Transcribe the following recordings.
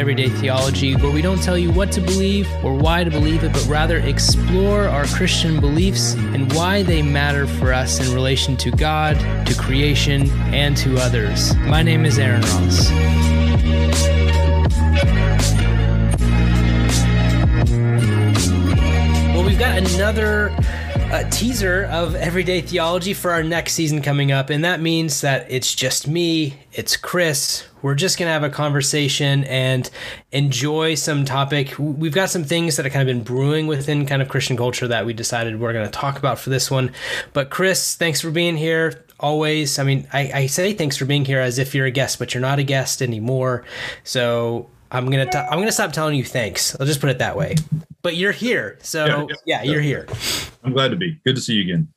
Everyday Theology, where we don't tell you what to believe or why to believe it, but rather explore our Christian beliefs and why they matter for us in relation to God, to creation, and to others. My name is Aaron Ross. Well, we've got another uh, teaser of Everyday Theology for our next season coming up, and that means that it's just me, it's Chris. We're just gonna have a conversation and enjoy some topic. We've got some things that have kind of been brewing within kind of Christian culture that we decided we're gonna talk about for this one. But Chris, thanks for being here. Always, I mean, I, I say thanks for being here as if you're a guest, but you're not a guest anymore. So I'm gonna t- I'm gonna stop telling you thanks. I'll just put it that way. But you're here, so yeah, yeah, yeah, you're here. I'm glad to be. Good to see you again.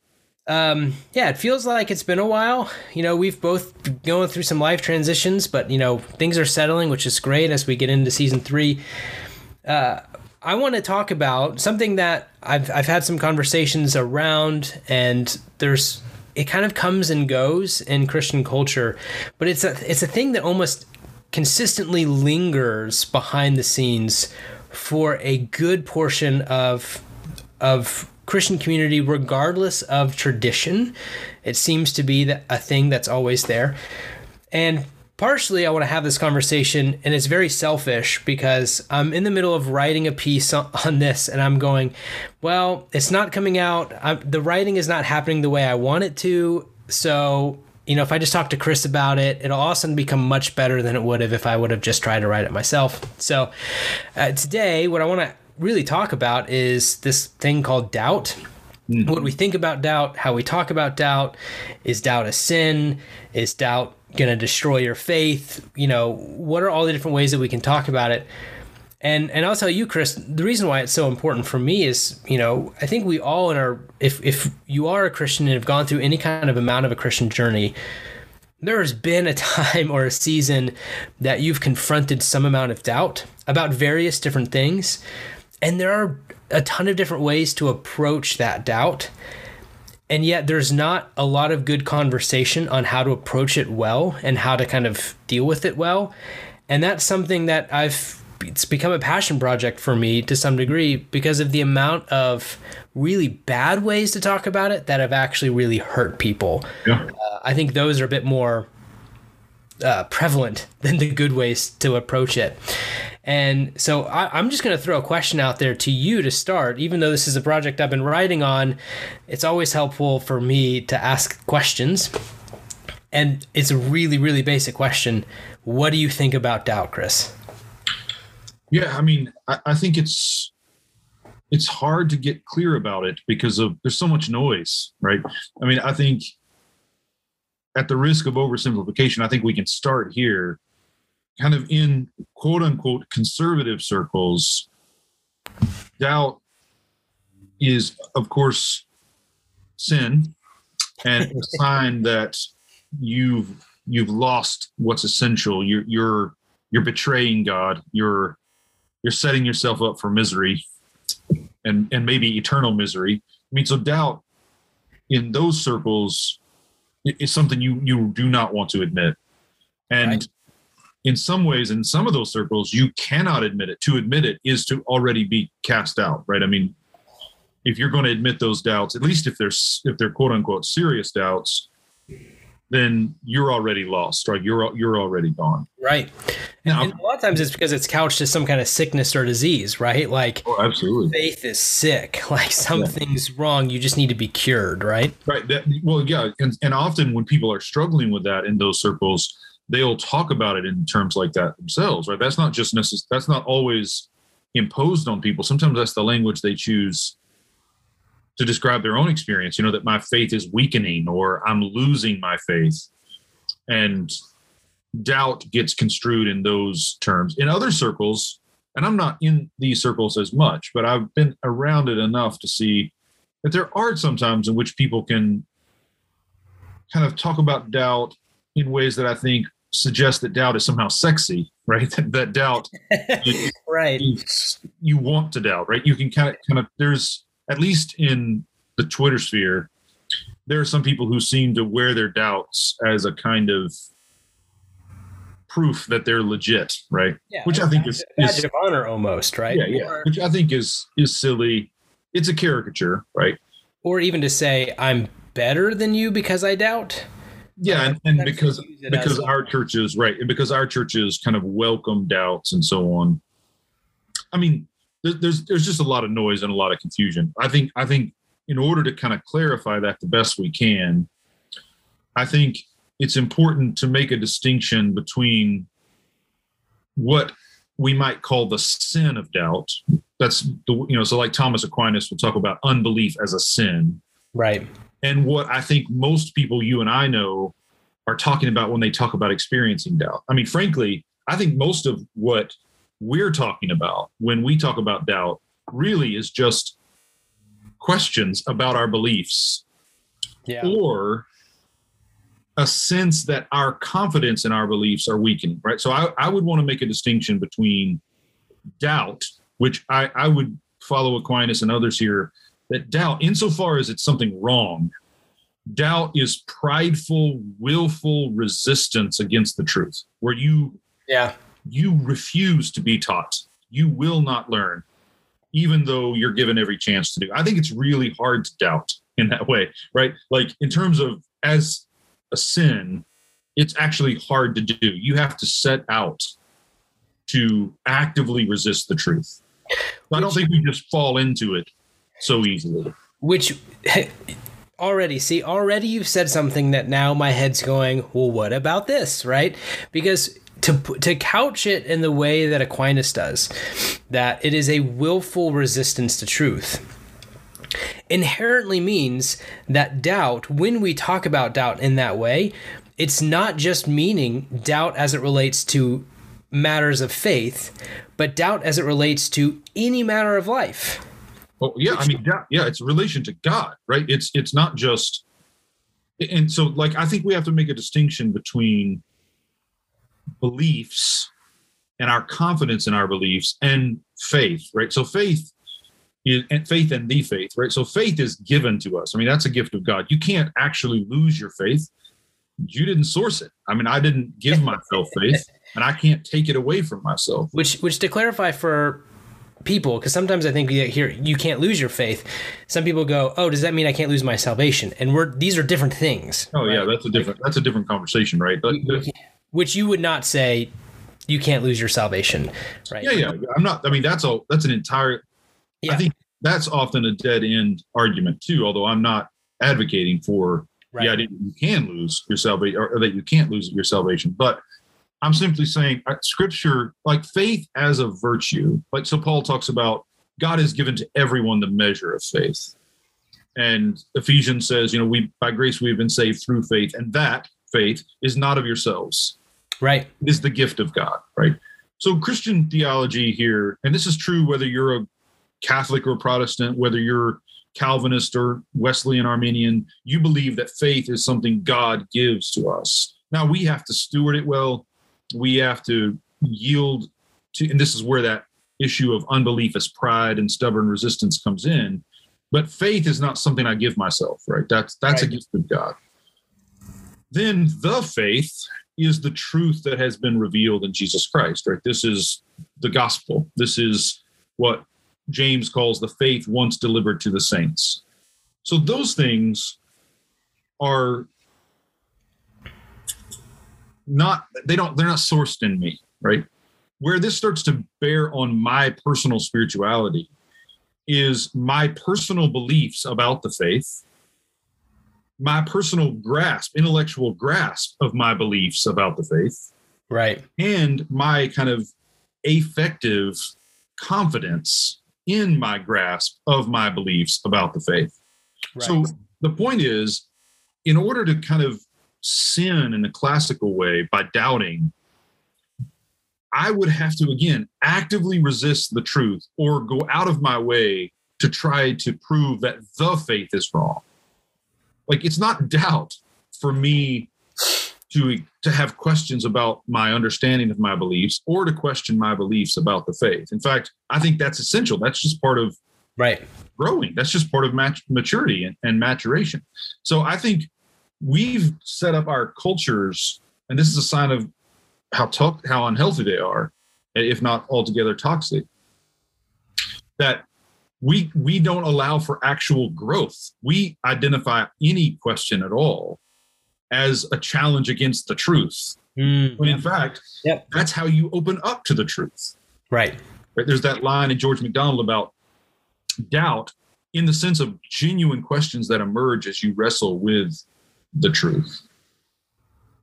Um, yeah, it feels like it's been a while. You know, we've both going through some life transitions, but you know, things are settling, which is great as we get into season three. Uh, I want to talk about something that I've I've had some conversations around, and there's it kind of comes and goes in Christian culture, but it's a it's a thing that almost consistently lingers behind the scenes for a good portion of of Christian community, regardless of tradition. It seems to be a thing that's always there. And partially, I want to have this conversation, and it's very selfish because I'm in the middle of writing a piece on, this, and I'm going, well, it's not coming out. I'm, the writing is not happening the way I want it to. So you know, if I just talk to Chris about it, it'll also become much better than it would have if I would have just tried to write it myself. So, uh, today, what I want to really talk about is this thing called doubt. Mm-hmm. What we think about doubt, how we talk about doubt. Is doubt a sin? Is doubt going to destroy your faith? You know, what are all the different ways that we can talk about it? And and I'll tell you, Chris, the reason why it's so important for me is, you know, I think we all in our if if you are a Christian and have gone through any kind of amount of a Christian journey, there has been a time or a season that you've confronted some amount of doubt about various different things. And there are a ton of different ways to approach that doubt. And yet, there's not a lot of good conversation on how to approach it well and how to kind of deal with it well. And that's something that I've it's become a passion project for me to some degree because of the amount of really bad ways to talk about it that have actually really hurt people. Yeah. Uh, I think those are a bit more uh, prevalent than the good ways to approach it. And so I, am just going to throw a question out there to you to start. Even though this is a project I've been writing on, it's always helpful for me to ask questions. And it's a really, really basic question. What do you think about doubt, Chris? Yeah, I mean, I, I think it's it's hard to get clear about it because of there's so much noise, right? I mean, I think at the risk of oversimplification, I think we can start here, kind of in quote unquote conservative circles. Doubt is, of course, sin and a sign that you've you've lost what's essential. You're you're you're betraying God. You're you're setting yourself up for misery and and maybe eternal misery. I mean, so doubt in those circles is something you you do not want to admit, and right. in some ways, in some of those circles, you cannot admit it. To admit it is to already be cast out, right? I mean, if you're going to admit those doubts, at least if they're if they're quote unquote serious doubts, then you're already lost, right? You're you're already gone. Right. Now, and, a lot of times it's because it's couched as some kind of sickness or disease, right? Like, oh, absolutely. Faith is sick. Like something's yeah. wrong. You just need to be cured, right? Right. That, well, yeah, and and often when people are struggling with that in those circles, they'll talk about it in terms like that themselves, right? That's not just necessary. That's not always imposed on people. Sometimes that's the language they choose to describe their own experience you know that my faith is weakening or i'm losing my faith. And doubt gets construed in those terms. In other circles and i'm not in these circles as much but i've been around it enough to see that there are sometimes in which people can kind of talk about doubt in ways that i think suggest that doubt is somehow sexy right? That, that doubt right. you, you want to doubt right? You can kind of kind of there's at least in the Twitter sphere, there are some people who seem to wear their doubts as a kind of proof that they're legit, right? Yeah, Which I think is, badge is of honor almost, right? yeah, yeah. Or, Which I think is is silly. It's a caricature, right? or even to say I'm better than you because I doubt. Yeah, and, and because because our churches, right, and because our churches kind of welcome doubts and so on. I mean, there's there's just a lot of noise and a lot of confusion. I think I think in order to kind of clarify that the best we can, I think it's important to make a distinction between what we might call the sin of doubt. That's the you know, so like Thomas Aquinas will talk about unbelief as a sin right. and what I think most people you and I know are talking about when they talk about experiencing doubt. I mean, frankly, I think most of what we're talking about when we talk about doubt really is just questions about our beliefs Yeah. or a sense that our confidence in our beliefs are weakening, right? So I, I would want to make a distinction between doubt, which I, I would follow Aquinas and others here, that doubt, insofar as it's something wrong, doubt is prideful, willful resistance against the truth, where you Yeah. You refuse to be taught. You will not learn, even though you're given every chance to do. I think it's really hard to doubt in that way, right? Like in terms of as a sin, it's actually hard to do. You have to set out to actively resist the truth. I don't think we just fall into it so easily. Which already see already you've said something that now my head's going well what about this right because to to couch it in the way that Aquinas does that it is a willful resistance to truth inherently means that doubt when we talk about doubt in that way it's not just meaning doubt as it relates to matters of faith but doubt as it relates to any matter of life Well, yeah, I mean, yeah, it's relation to God, right? It's it's not just, and so like I think we have to make a distinction between beliefs and our confidence in our beliefs and faith, right? So faith is and faith and the faith, right? So faith is given to us. I mean, that's a gift of God. You can't actually lose your faith. You didn't source it. I mean, I didn't give myself faith, and I can't take it away from myself. which which to clarify for people because sometimes i think you hear you can't lose your faith some people go oh does that mean i can't lose my salvation and we're these are different things Oh yeah, that's a different that's a different conversation, right? But, which you would not say you can't lose your salvation right? Yeah yeah. I'm not i mean that's a that's an entire Yeah. i think that's often a dead end argument too although i'm not advocating for right. the idea that you can lose your salvation or that you can't lose your salvation but i'm simply saying uh, scripture like faith as a virtue like so paul talks about god has given to everyone the measure of faith. And ephesians says you know we by grace we have been saved through faith and that faith is not of yourselves right is the gift of God, right? So Christian theology here, and this is true whether you're a Catholic or Protestant, whether you're Calvinist or Wesleyan Arminian, you believe that faith is something God gives to us. Now we have to steward it well. We have to yield to, and this is where that issue of unbelief as pride and stubborn resistance comes in. But faith is not something I give myself, right? That's that's a gift of God. Then the faith is the truth that has been revealed in Jesus Christ, right? This is the gospel. This is what James calls the faith once delivered to the saints. So those things are not they don't they're not sourced in me, right? Where this starts to bear on my personal spirituality is my personal beliefs about the faith my personal grasp, intellectual grasp of my beliefs about the faith, right and my kind of affective confidence in my grasp of my beliefs about the faith. right So the point is, in order to kind of sin in a classical way by doubting, I would have to again actively resist the truth or go out of my way to try to prove that the faith is wrong. Like it's not doubt for me to to have questions about my understanding of my beliefs or to question my beliefs about the faith. In fact, I think that's essential. That's just part of right growing. That's just part of mat- maturity and, and maturation. So I think we've set up our cultures, and this is a sign of how to- how unhealthy they are, if not altogether toxic. That we we don't allow for actual growth. We identify any question at all as a challenge against the truth. Mm, When in fact, Yep. that's how you open up to the truth. right. Right? There's that line in George MacDonald about doubt in the sense of genuine questions that emerge as you wrestle with the truth.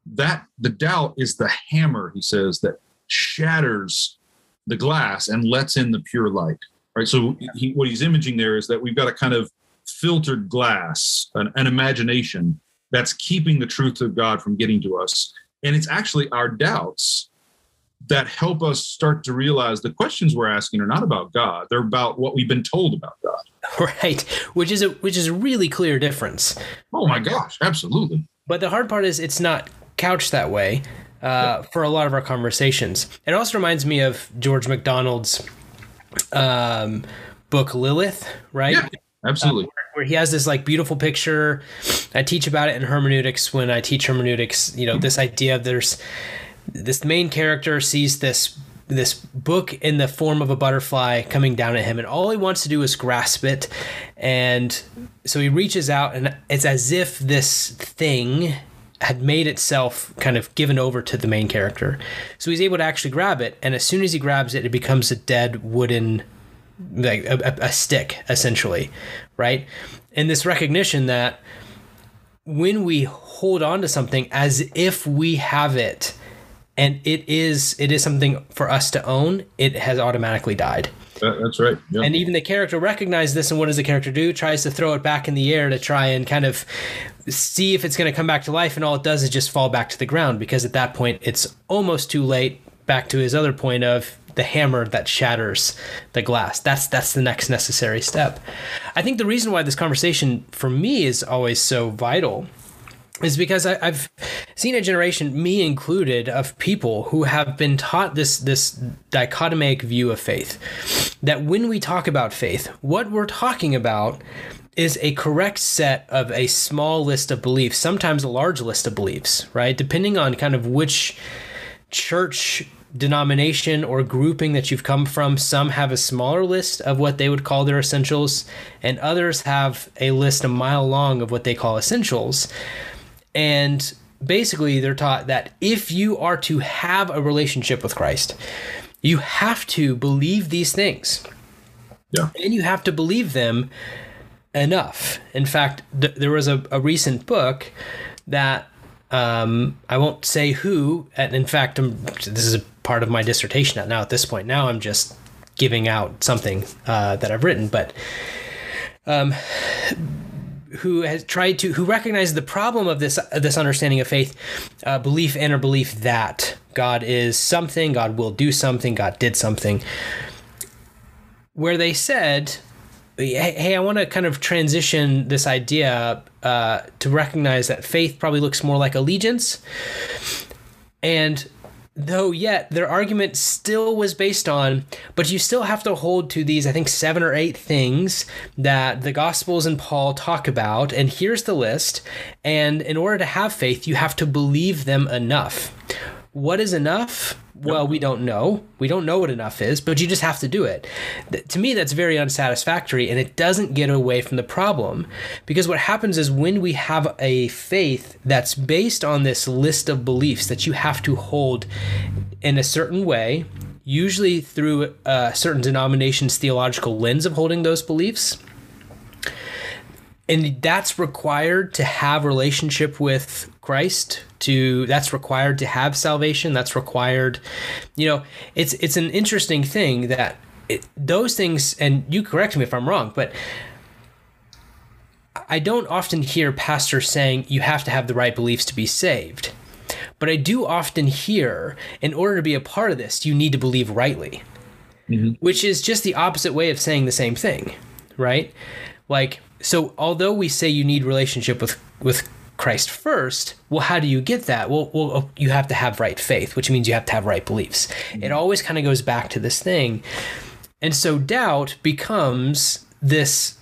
That the doubt is the hammer, he says, that shatters the glass and lets in the pure light. Right. So he, what he's imaging there is that we've got a kind of filtered glass, an, an imagination that's keeping the truth of God from getting to us. And it's actually our doubts that help us start to realize the questions we're asking are not about God. They're about what we've been told about God. Right. Which is a which is a really clear difference. Oh my gosh, absolutely. But the hard part is it's not couched that way uh, for a lot of our conversations. It also reminds me of George MacDonald's um, book Lilith, right? Yeah, absolutely. Where he has this like beautiful picture. I teach about it in hermeneutics when I teach hermeneutics. You know, this idea of there's this main character sees this this book in the form of a butterfly coming down at him and all he wants to do is grasp it and so he reaches out and it's as if this thing had made itself kind of given over to the main character. So he's able to actually grab it and as soon as he grabs it it becomes a dead wooden like a, a, stick essentially right? And this recognition that when we hold on to something as if we have it and it is it is something for us to own it has automatically died that's right. Yeah. and even the character recognizes this and what does the character do tries to throw it back in the air to try and kind of see if it's going to come back to life and all it does is just fall back to the ground because at that point it's almost too late back to his other point of the hammer that shatters the glass that's that's the next necessary step i think the reason why this conversation for me is always so vital is because I, I've seen a generation, me included, of people who have been taught this this dichotomic view of faith. That when we talk about faith, what we're talking about is a correct set of a small list of beliefs, sometimes a large list of beliefs, right? Depending on kind of which church denomination or grouping that you've come from, some have a smaller list of what they would call their essentials, and others have a list a mile long of what they call essentials. And basically, they're taught that if you are to have a relationship with Christ, you have to believe these things. Yeah. And you have to believe them enough. In fact, th- there was a, a recent book that um, I won't say who, and in fact, i this is a part of my dissertation now at this point. Now I'm just giving out something uh, that I've written, but um, who has tried to who recognizes the problem of this this understanding of faith, uh, belief in or belief that God is something, God will do something, God did something. Where they said, "Hey, hey I want to kind of transition this idea uh, to recognize that faith probably looks more like allegiance." And though yet their argument still was based on but you still have to hold to these i think seven or eight things that the gospels and paul talk about and here's the list and in order to have faith you have to believe them enough what is enough? Well we don't know. We don't know what enough is but you just have to do it. Th- to me that's very unsatisfactory and it doesn't get away from the problem. Because what happens is when we have a faith that's based on this list of beliefs that you have to hold in a certain way usually through a certain denomination's theological lens of holding those beliefs and that's required to have relationship with Christ to that's required to have salvation that's required you know it's it's an interesting thing that it, those things and you correct me if I'm wrong but I don't often hear pastors saying you have to have the right beliefs to be saved. But I do often hear in order to be a part of this you need to believe rightly. Mm-hmm. Which is just the opposite way of saying the same thing right? Like so although we say you need relationship with with Christ first, well, how do you get that? Well, well, oh, you have to have right faith, which means you have to have right beliefs. Mm-hmm. It always kind of goes back to this thing, and so doubt becomes this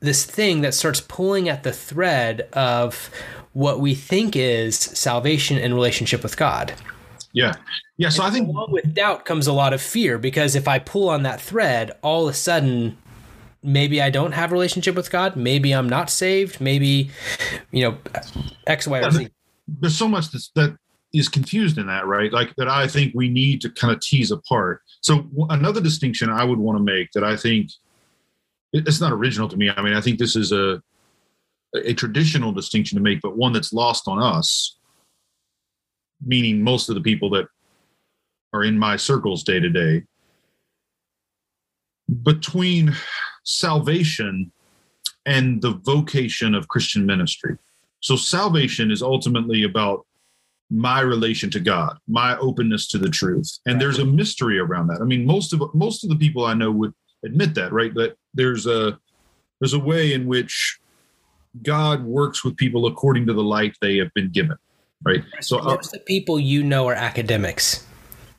this thing that starts pulling at the thread of what we think is salvation and relationship with God. Yeah. Yeah. So And I think along with doubt comes a lot of fear because if I pull on that thread, all of a sudden maybe I don't have a relationship with God, maybe I'm not saved, maybe you know X, Y, or Z. there's so much that's, that is confused in that, right? Like that I think we need to kind of tease apart. So another distinction I would want to make that I think it's not original to me. I mean, I think this is a a traditional distinction to make, but one that's lost on us, meaning most of the people that are in my circles day to day. Between salvation and the vocation of Christian ministry. So salvation is ultimately about my relation to God, my openness to the truth. And there's a mystery around that. I mean, most of most of the people I know would admit that, right? That there's a there's a way in which God works with people according to the light they have been given, right? So uh, most of the people you know are academics.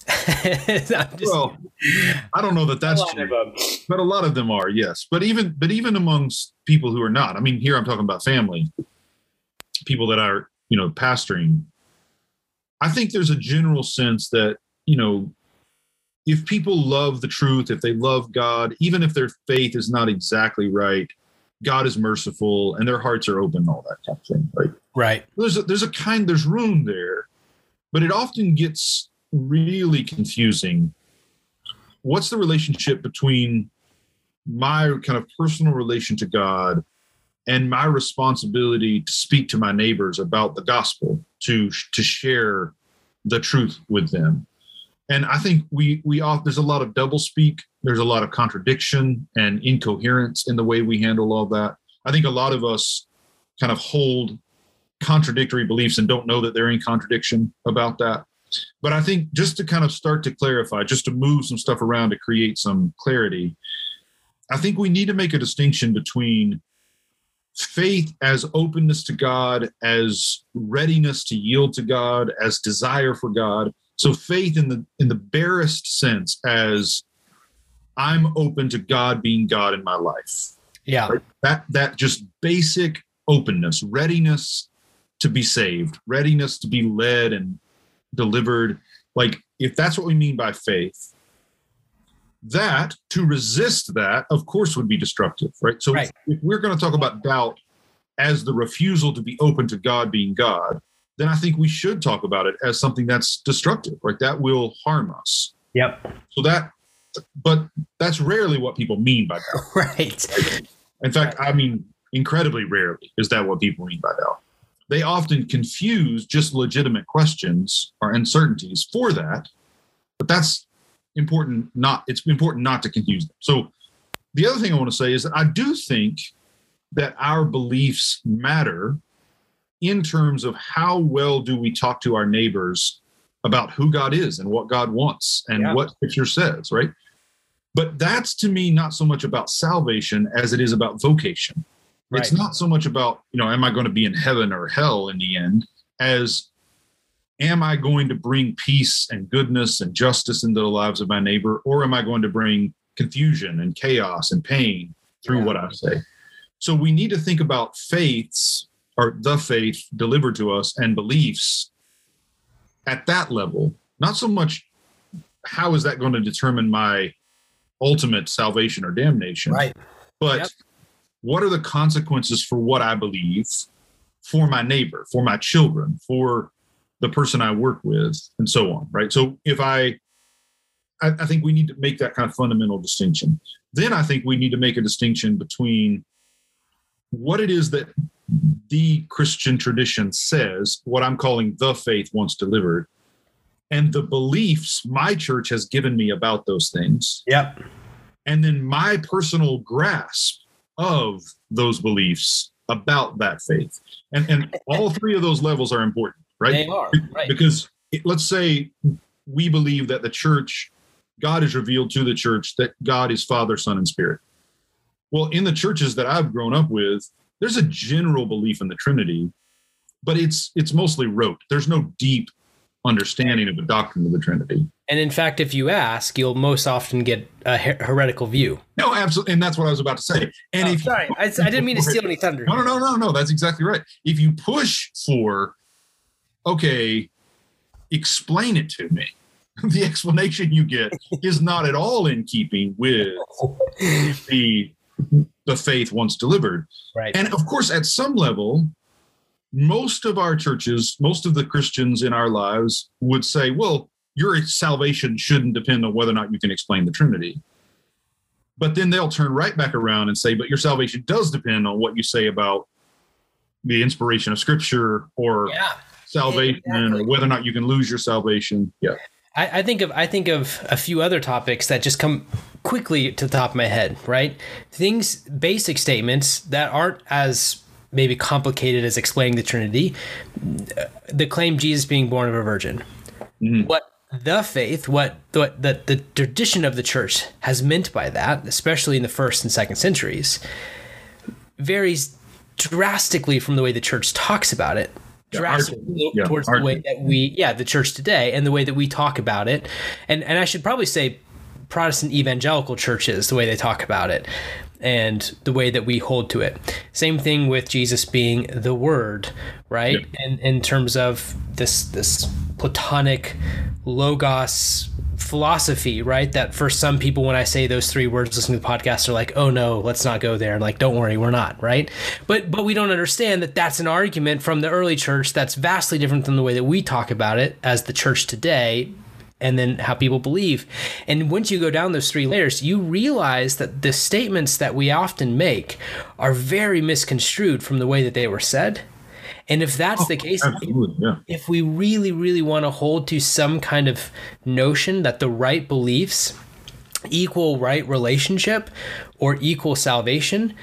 I'm just- well, I don't know that that's true. but a lot of them are yes but even but even amongst people who are not i mean here i'm talking about family people that are you know pastoring i think there's a general sense that you know if people love the truth if they love god even if their faith is not exactly right god is merciful and their hearts are open all that kind of thing right Right. there's a, there's a kind there's room there but it often gets really confusing. What's the relationship between my kind of personal relation to god and my responsibility to speak to my neighbors about the gospel to to share the truth with them? And i think we we all there's a lot of double speak. There's a lot of contradiction and incoherence in the way we handle all that. I think a lot of us kind of hold contradictory beliefs and don't know that they're in contradiction about that. But I think just to kind of start to clarify, just to move some stuff around to create some clarity, I think we need to make a distinction between faith as openness to God, as readiness to yield to God, as desire for God. So faith in the in the barest sense as I'm open to God being God in my life Yeah. right? that that just basic openness readiness to be saved readiness to be led and delivered like if that's what we mean by faith that to resist that of course would be destructive right so Right. if we're going to talk about doubt as the refusal to be open to god being god then i think we should talk about it as something that's destructive right that will harm us Yep. so that but that's rarely what people mean by doubt Right. in fact, I mean, incredibly rarely is that what people mean by doubt. They often confuse just legitimate questions or uncertainties for that, but that's important. Not it's important not to confuse them. So, the other thing I want to say is that I do think that our beliefs matter in terms of how well do we talk to our neighbors about who God is and what God wants and Yeah. what Scripture says, right? But that's to me not so much about salvation as it is about vocation. It's not so much about, you know, am I going to be in heaven or hell in the end, as am I going to bring peace and goodness and justice into the lives of my neighbor, or am I going to bring confusion and chaos and pain through Yeah. what I say? So we need to think about faiths or the faith delivered to us and beliefs at that level, not so much how is that going to determine my ultimate salvation or damnation, Right. but Yep. What are the consequences for what I believe for my neighbor, for my children, for the person I work with, and so on, right? So if I, I, I think we need to make that kind of fundamental distinction. Then I think we need to make a distinction between what it is that the Christian tradition says, what I'm calling the faith once delivered, and the beliefs my church has given me about those things Yep. and then my personal grasp of those beliefs about that faith and and all three of those levels are important right They are. Right. because it- let's say we believe that the church god is revealed to the church that god is father son and spirit well in the churches that i've grown up with there's a general belief in the trinity but it's it's mostly rote there's no deep understanding of the doctrine of the trinity And in fact, if you ask, you'll most often get a her- heretical view. no absolutely and that's what i was about to say and Oh, if sorry, I, I didn't mean to steal any thunder. No, no, no, no, no. That's exactly right. If you push for, okay, explain it to me. the explanation you get is not at all in keeping with the the faith once delivered. Right. And of course, at some level, most of our churches, most of the Christians in our lives would say, well, your salvation shouldn't depend on whether or not you can explain the Trinity. But then they'll turn right back around and say, but your salvation does depend on what you say about the inspiration of Scripture or yeah, salvation exactly. or whether or not you can lose your salvation. Yeah. I, I think of I think of a few other topics that just come quickly to the top of my head, right? Things basic statements that aren't as maybe complicated as explaining the Trinity. The claim Jesus being born of a virgin. Mhm. What the faith, what what the, the tradition of the church has meant by that, especially in the first and second centuries, varies drastically from the way the church talks about it. Yeah, Drastically yeah, towards our- the way that we, yeah, the church today and the way that we talk about it. And and I should probably say Protestant evangelical churches, the way they talk about it and the way that we hold to it. Same thing with Jesus being the word, right? And in terms of this this platonic logos philosophy, right? That for some people, when I say those three words, listening to the podcast, they're like, "Oh no, let's not go there." Like, "Don't worry, we're not." Right? But but we don't understand that that's an argument from the early church that's vastly different than the way that we talk about it as the church today. And then how people believe. And once you go down those three layers, you realize that the statements that we often make are very misconstrued from the way that they were said. And if that's oh, the case, Absolutely. Yeah. if we really, really want to hold to some kind of notion that the right beliefs equal right relationship or equal salvation,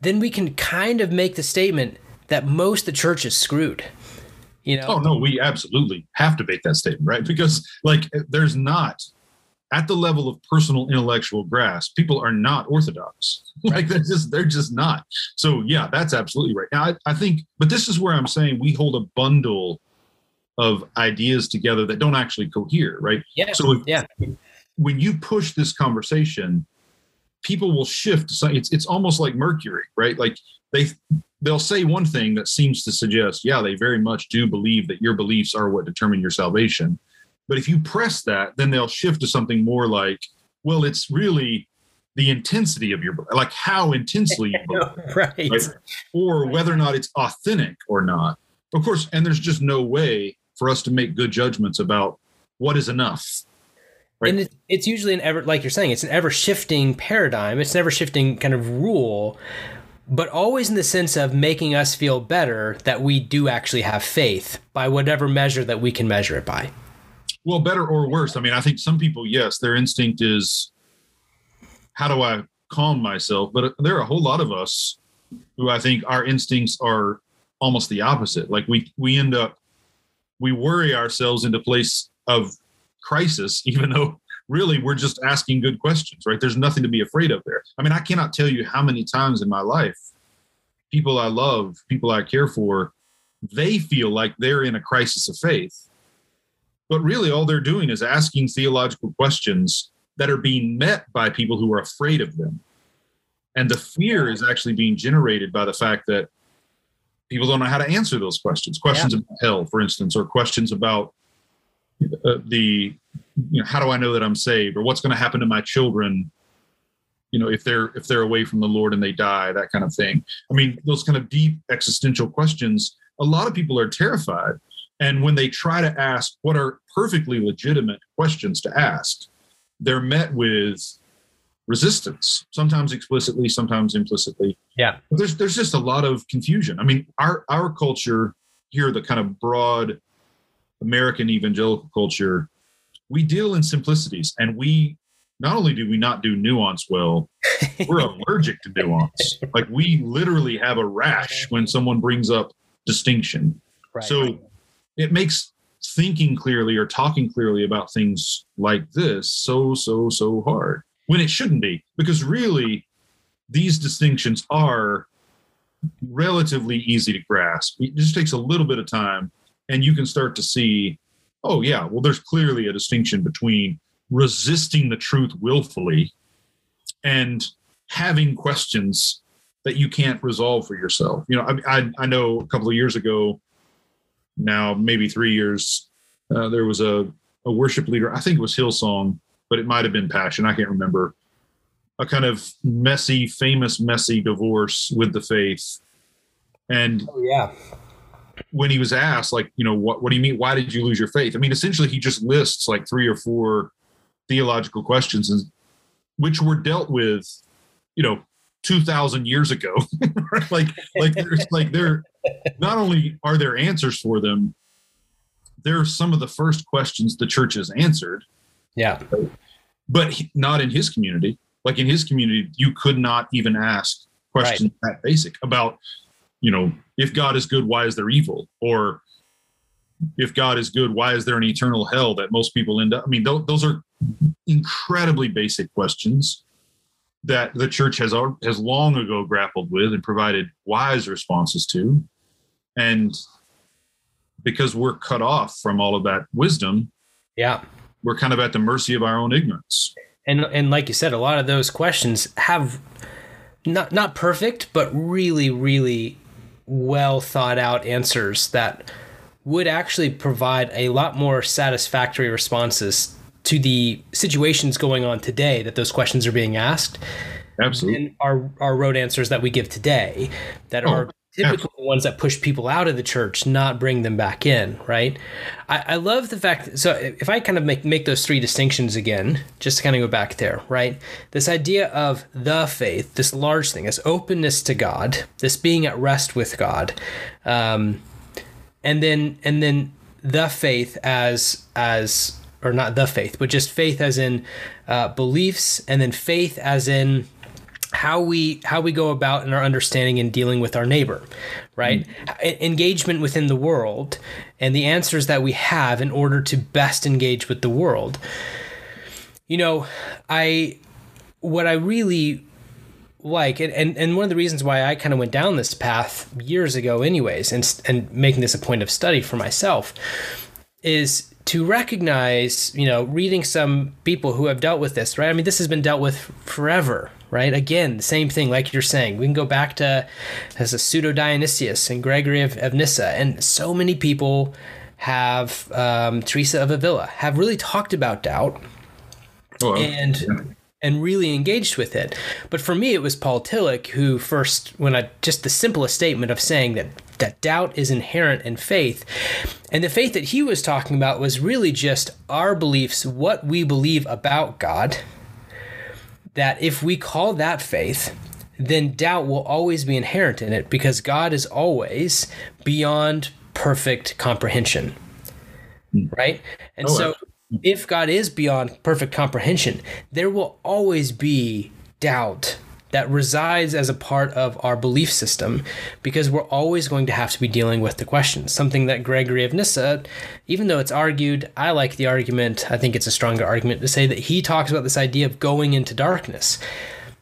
then we can kind of make the statement that most of the church is screwed. You know? Oh no, we absolutely have to make that statement, right? Because like there's not at the level of personal intellectual grasp, people are not orthodox. like they're just they're just not. So yeah, that's absolutely right. Now I, I think, but this is where I'm saying we hold a bundle of ideas together that don't actually cohere, right? yeah. So if, yeah. when you push this conversation, people will shift. So it's it's almost like Mercury, right? Like they they'll say one thing that seems to suggest, yeah, they very much do believe that your beliefs are what determine your salvation. But if you press that, then they'll shift to something more like, well, it's really the intensity of your like how intensely you believe, right. right? or whether or not it's authentic or not. Of course, and there's just no way for us to make good judgments about what is enough. Right. And it's usually an ever, like you're saying, it's an ever shifting paradigm. It's an ever shifting kind of rule, but always in the sense of making us feel better that we do actually have faith by whatever measure that we can measure it by. Well, better or worse. I mean, I think some people, yes, their instinct is how do I calm myself? But there are a whole lot of us who I think our instincts are almost the opposite. Like we we end up we worry ourselves into place of crisis, even though really we're just asking good questions, right? There's nothing to be afraid of there. I mean, I cannot tell you how many times in my life people I love, people I care for, they feel like they're in a crisis of faith but really all they're doing is asking theological questions that are being met by people who are afraid of them. And the fear is actually being generated by the fact that people don't know how to answer those questions. Questions about hell for instance or questions about uh, the you know how do i know that i'm saved? Or what's going to happen to my children you know if they're if they're away from the lord and they die that kind of thing. I mean those kind of deep existential questions a lot of people are terrified and when they try to ask what are perfectly legitimate questions to ask, they're met with resistance, sometimes explicitly, sometimes implicitly. Yeah. But there's there's just a lot of confusion. I mean, our our culture here, the kind of broad American evangelical culture, we deal in simplicities and we not only do we not do nuance well, we're allergic to nuance. Like we literally have a rash when someone brings up distinction. Right. So it makes thinking clearly or talking clearly about things like this so, so, so hard when it shouldn't be. Because really, these distinctions are relatively easy to grasp. It just takes a little bit of time, and you can start to see oh, yeah, well, there's clearly a distinction between resisting the truth willfully and having questions that you can't resolve for yourself. You know, I, I, I know a couple of years ago, now maybe three years, uh, there was a, a worship leader, I think it was Hillsong, but it might have been Passion. I can't remember. A kind of messy, famous, messy divorce with the faith. And oh, yeah, when he was asked, like, you know, what, what do you mean? Why did you lose your faith? I mean, essentially, he just lists like three or four theological questions, and which were dealt with, you know, two thousand years ago. like, like, there's like there. Not only are there answers for them, they're some of the first questions the church has answered. Yeah, but he, not in his community. Like in his community, you could not even ask questions right. that basic about, you know, if God is good, why is there evil? Or if God is good, why is there an eternal hell that most people end up? I mean, th- those are incredibly basic questions that the church has has long ago grappled with and provided wise responses to, and because we're cut off from all of that wisdom, yeah, we're kind of at the mercy of our own ignorance. And and like you said, a lot of those questions have not not perfect, but really, really well thought out answers that would actually provide a lot more satisfactory responses to the situations going on today that those questions are being asked. Absolutely. And our, our road answers that we give today that oh, are typically the ones that push people out of the church, not bring them back in, right? I, I love the fact so if I kind of make, make those three distinctions again, just to kind of go back there, right? This idea of the faith, this large thing, this openness to God, this being at rest with God, um, and then and then the faith as as or not the faith, but just faith as in uh, beliefs, and then faith as in how we how we go about in our understanding and dealing with our neighbor right mm-hmm. engagement within the world and the answers that we have in order to best engage with the world you know i what i really like and, and, and one of the reasons why i kind of went down this path years ago anyways and, and making this a point of study for myself is to recognize, you know, reading some people who have dealt with this, right? I mean, this has been dealt with forever, right? Again, the same thing, like you're saying. We can go back to as a pseudo Dionysius and Gregory of, of Nyssa, and so many people have um, Teresa of Avila have really talked about doubt, oh, and yeah. and really engaged with it. But for me, it was Paul Tillich who first, when I just the simplest statement of saying that that doubt is inherent in faith. And the faith that he was talking about was really just our beliefs, what we believe about God. That if we call that faith, then doubt will always be inherent in it because God is always beyond perfect comprehension. Hmm. Right? And oh, so if God is beyond perfect comprehension, there will always be doubt that resides as a part of our belief system because we're always going to have to be dealing with the questions. Something that Gregory of Nyssa, even though it's argued, I like the argument, I think it's a stronger argument to say that he talks about this idea of going into darkness.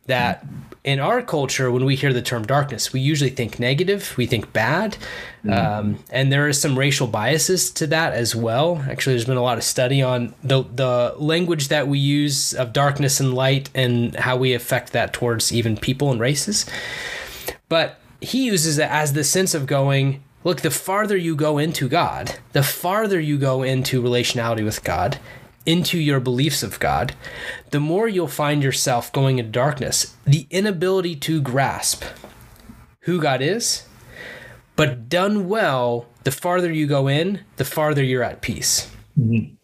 That in our culture, when we hear the term darkness, we usually think negative, we think bad. Mm-hmm. Um, and there is some racial biases to that as well. Actually, there's been a lot of study on the, the language that we use of darkness and light and how we affect that towards even people and races. But he uses it as the sense of going, look, the farther you go into God, the farther you go into relationality with God, into your beliefs of God, the more you'll find yourself going into darkness. The inability to grasp who God is, but done well, the farther you go in, the farther you're at peace. Mm-hmm.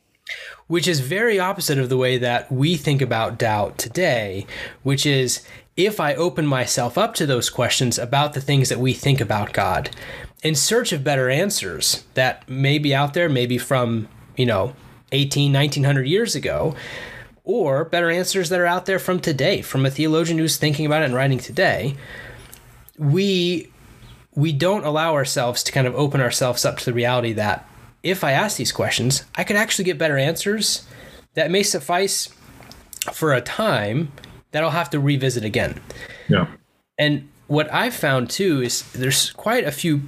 Which is very opposite of the way that we think about doubt today, which is if I open myself up to those questions about the things that we think about God in search of better answers that may be out there, maybe from, you know, 18, 1900 years ago, or better answers that are out there from today, from a theologian who's thinking about it and writing today, we we don't allow ourselves to kind of open ourselves up to the reality that if I ask these questions, I could actually get better answers that may suffice for a time that I'll have to revisit again. Yeah. And what I've found too is there's quite a few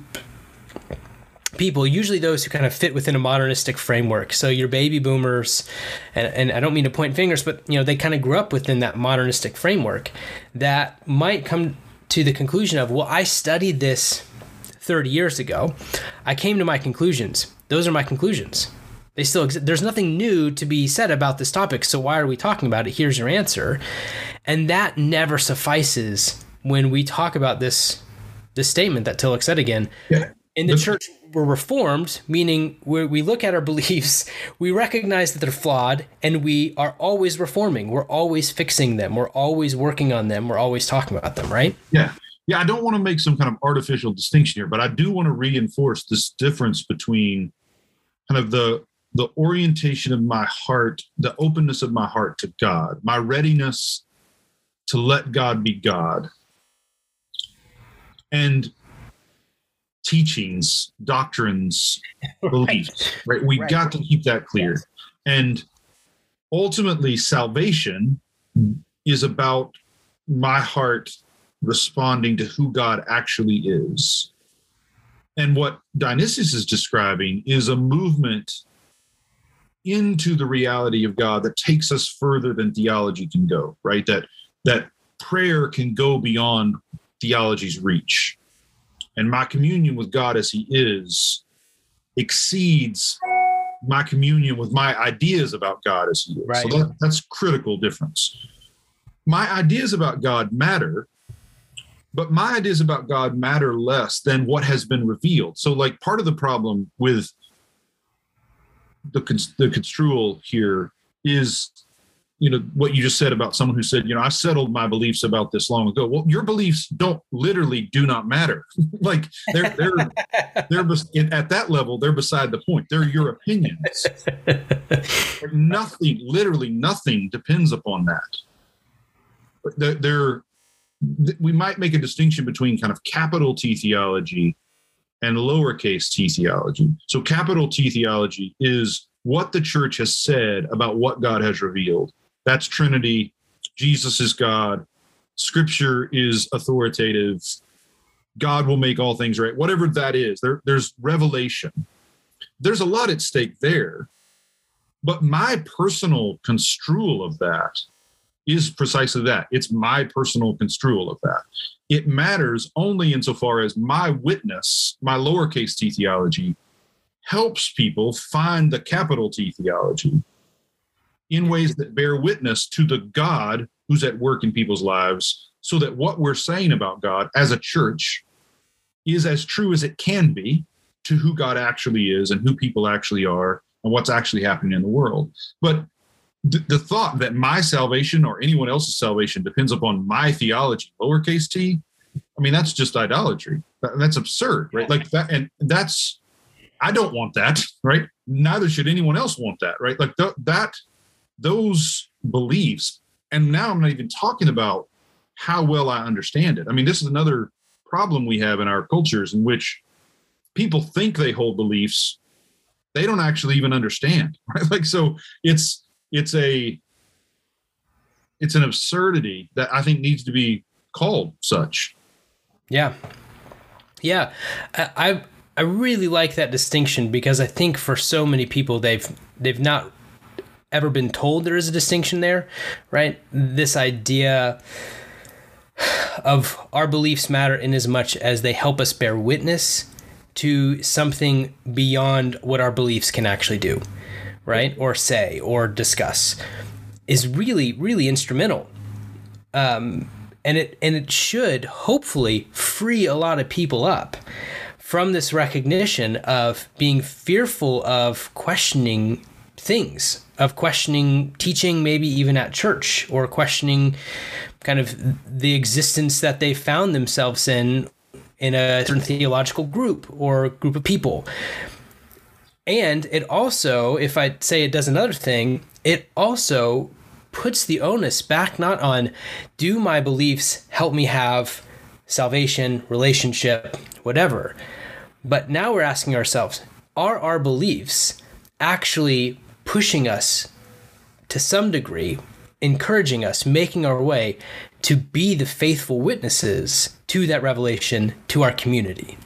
people, usually those who kind of fit within a modernistic framework. So your baby boomers, and, and I don't mean to point fingers, but you know they kind of grew up within that modernistic framework that might come to the conclusion of, well, I studied this 30 years ago. I came to my conclusions. Those are my conclusions. They still exist. There's nothing new to be said about this topic. So why are we talking about it? Here's your answer. And that never suffices when we talk about this this statement that Tillich said again. Yeah. In the church, we're reformed, meaning we look at our beliefs, we recognize that they're flawed, and we are always reforming. We're always fixing them. We're always working on them. We're always talking about them, right? Yeah. Yeah. I don't want to make some kind of artificial distinction here, but I do want to reinforce this difference between kind of the the orientation of my heart, the openness of my heart to God, my readiness to let God be God, and teachings, doctrines, beliefs. Right? We Right. got to keep that clear. Yes. And ultimately, salvation is about my heart responding to who God actually is. And what Dionysius is describing is a movement into the reality of God that takes us further than theology can go, right? That that prayer can go beyond theology's reach. And my communion with God as He is exceeds my communion with my ideas about God as He is. Right. So that, that's critical difference. My ideas about God matter, but my ideas about God matter less than what has been revealed. So, like, part of the problem with the the construal here is you know what you just said about someone who said you know i settled my beliefs about this long ago. Well your beliefs don't literally do not matter. Like they're they're they're at that level they're beside the point. They're your opinions. Nothing literally nothing depends upon that. They're, they're we might make a distinction between kind of capital t theology and lowercase t theology. So capital t theology is what the church has said about what god has revealed that's trinity. Jesus is god. Scripture is authoritative. God will make all things right. Whatever that is there, there's revelation. There's a lot at stake there. But my personal construal of that is precisely that. It's my personal construal of that. It matters only insofar as my witness my lowercase t theology helps people find the capital t theology in ways that bear witness to the God who's at work in people's lives, so that what we're saying about God as a church is as true as it can be to who God actually is and who people actually are and what's actually happening in the world. But th- the thought that my salvation or anyone else's salvation depends upon my theology, lowercase t, I mean, that's just idolatry. That's absurd, right? Like that, and that's, I don't want that, right? Neither should anyone else want that, right? Like th- that, those beliefs, and now I'm not even talking about how well I understand it. I mean, this is another problem we have in our cultures in which people think they hold beliefs they don't actually even understand, right? Like, so it's it's a it's an absurdity that I think needs to be called such. Yeah. Yeah. I, I really like that distinction because I think for so many people they've they've not ever been told there is a distinction there, right? This idea of our beliefs matter in as much as they help us bear witness to something beyond what our beliefs can actually do, right? Or say or discuss is really, really instrumental. Um, and it and it should hopefully free a lot of people up from this recognition of being fearful of questioning things, of questioning teaching, maybe even at church, or questioning kind of the existence that they found themselves in in a certain theological group or group of people. And it also, if I say it does another thing, it also puts the onus back not on do my beliefs help me have salvation, relationship, whatever. But now we're asking ourselves, are our beliefs actually pushing us to some degree, encouraging us, making our way to be the faithful witnesses to that revelation to our community?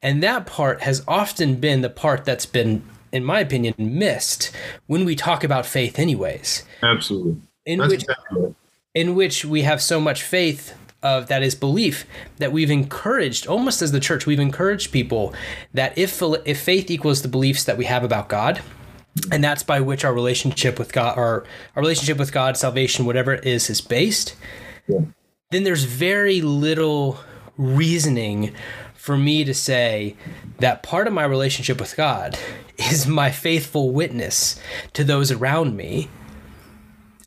And that part has often been the part that's been, in my opinion, missed when we talk about faith, anyways. Absolutely. In That's which exactly in which we have so much faith of that is belief that we've encouraged almost as the church we've encouraged people that if if faith equals the beliefs that we have about God and that's by which our relationship with God, our our relationship with God, salvation, whatever it is, is based. Yeah. Then there's very little reasoning for me to say that part of my relationship with God is my faithful witness to those around me.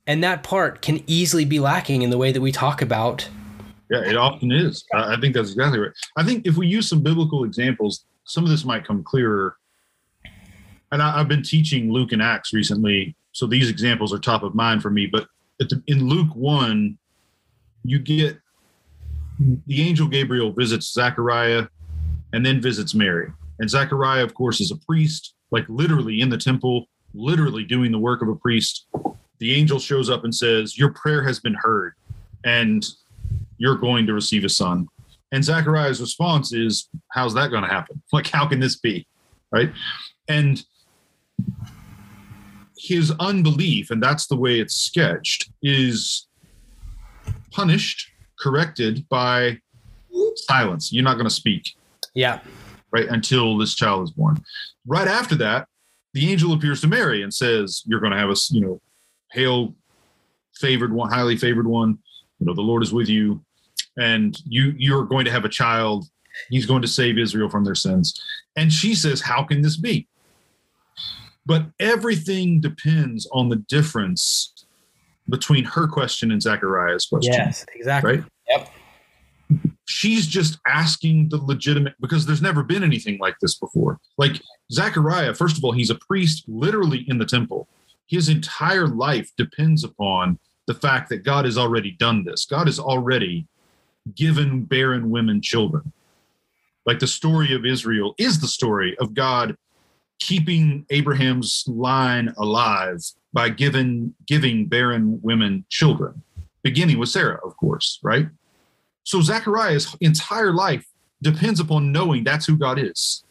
And that part can easily be lacking in the way that we talk about. Yeah, it often is. I I think that's exactly right. I think if we use some biblical examples, some of this might come clearer. And I, I've been teaching Luke and Acts recently, so these examples are top of mind for me. But the, in Luke 1, you get the angel Gabriel visits Zechariah and then visits Mary. And Zechariah, of course, is a priest, like literally in the temple, literally doing the work of a priest. The angel shows up and says, Your prayer has been heard, and you're going to receive a son. And Zechariah's response is, How's that going to happen? Like, how can this be? Right. And his unbelief, and that's the way it's sketched, is punished, corrected by silence. You're not going to speak. Yeah. right? Until this child is born. Right after that the angel appears to mary and says you're going to have a you know hail favored one highly favored one. You know the lord is with you and you you're going to have a child. He's going to save israel from their sins. And she says how can this be but everything depends on the difference between her question and zechariah's question Yes, exactly. Right? Yep. she's just asking the legitimate because there's never been anything like this before. Like Zechariah, first of all, he's a priest literally in the temple. His entire life depends upon the fact that God has already done this. God has already given barren women children. Like the story of Israel is the story of God keeping Abraham's line alive by giving giving barren women children, beginning with Sarah, of course, right? So Zechariah's entire life depends upon knowing that's who God is.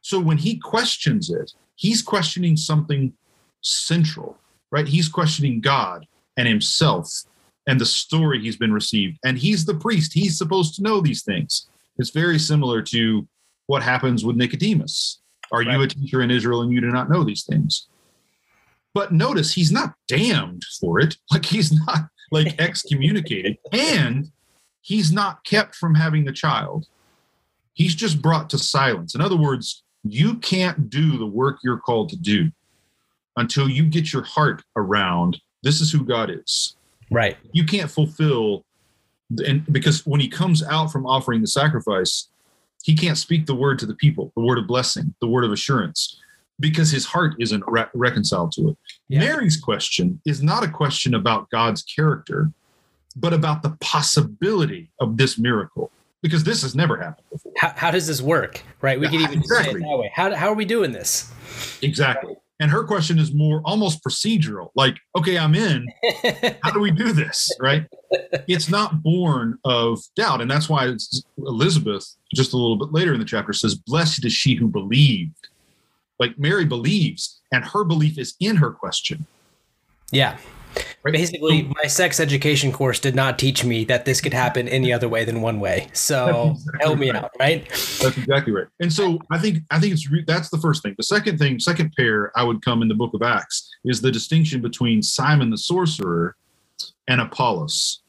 So when he questions it, he's questioning something central, right? He's questioning God and himself and the story he's been received. And he's the priest. He's supposed to know these things. It's very similar to what happens with Nicodemus. Are you a teacher in Israel and you do not know these things? But notice he's not damned for it. Like he's not like excommunicated. And he's not kept from having the child. He's just brought to silence. In other words, you can't do the work you're called to do until you get your heart around this is who God is. Right. You can't fulfill, and because when he comes out from offering the sacrifice, he can't speak the word to the people, the word of blessing, the word of assurance, because his heart isn't re- reconciled to it. Yeah. Mary's question is not a question about God's character, but about the possibility of this miracle, because this has never happened before. How, how does this work? Right. We Yeah, could even say it that way. How, how are we doing this? Exactly. And her question is more almost procedural like, okay, I'm in. How do we do this? Right. It's not born of doubt. And that's why Elizabeth, just a little bit later in the chapter, says, Blessed is she who believed. Like Mary believes, and her belief is in her question. yeah. Basically, my sex education course did not teach me that this could happen any other way than one way. So exactly help me right. out, right? That's exactly right. And so I think I think it's re- that's the first thing. The second thing, second pair, I would come in the Book of Acts is the distinction between Simon the sorcerer and Apollos.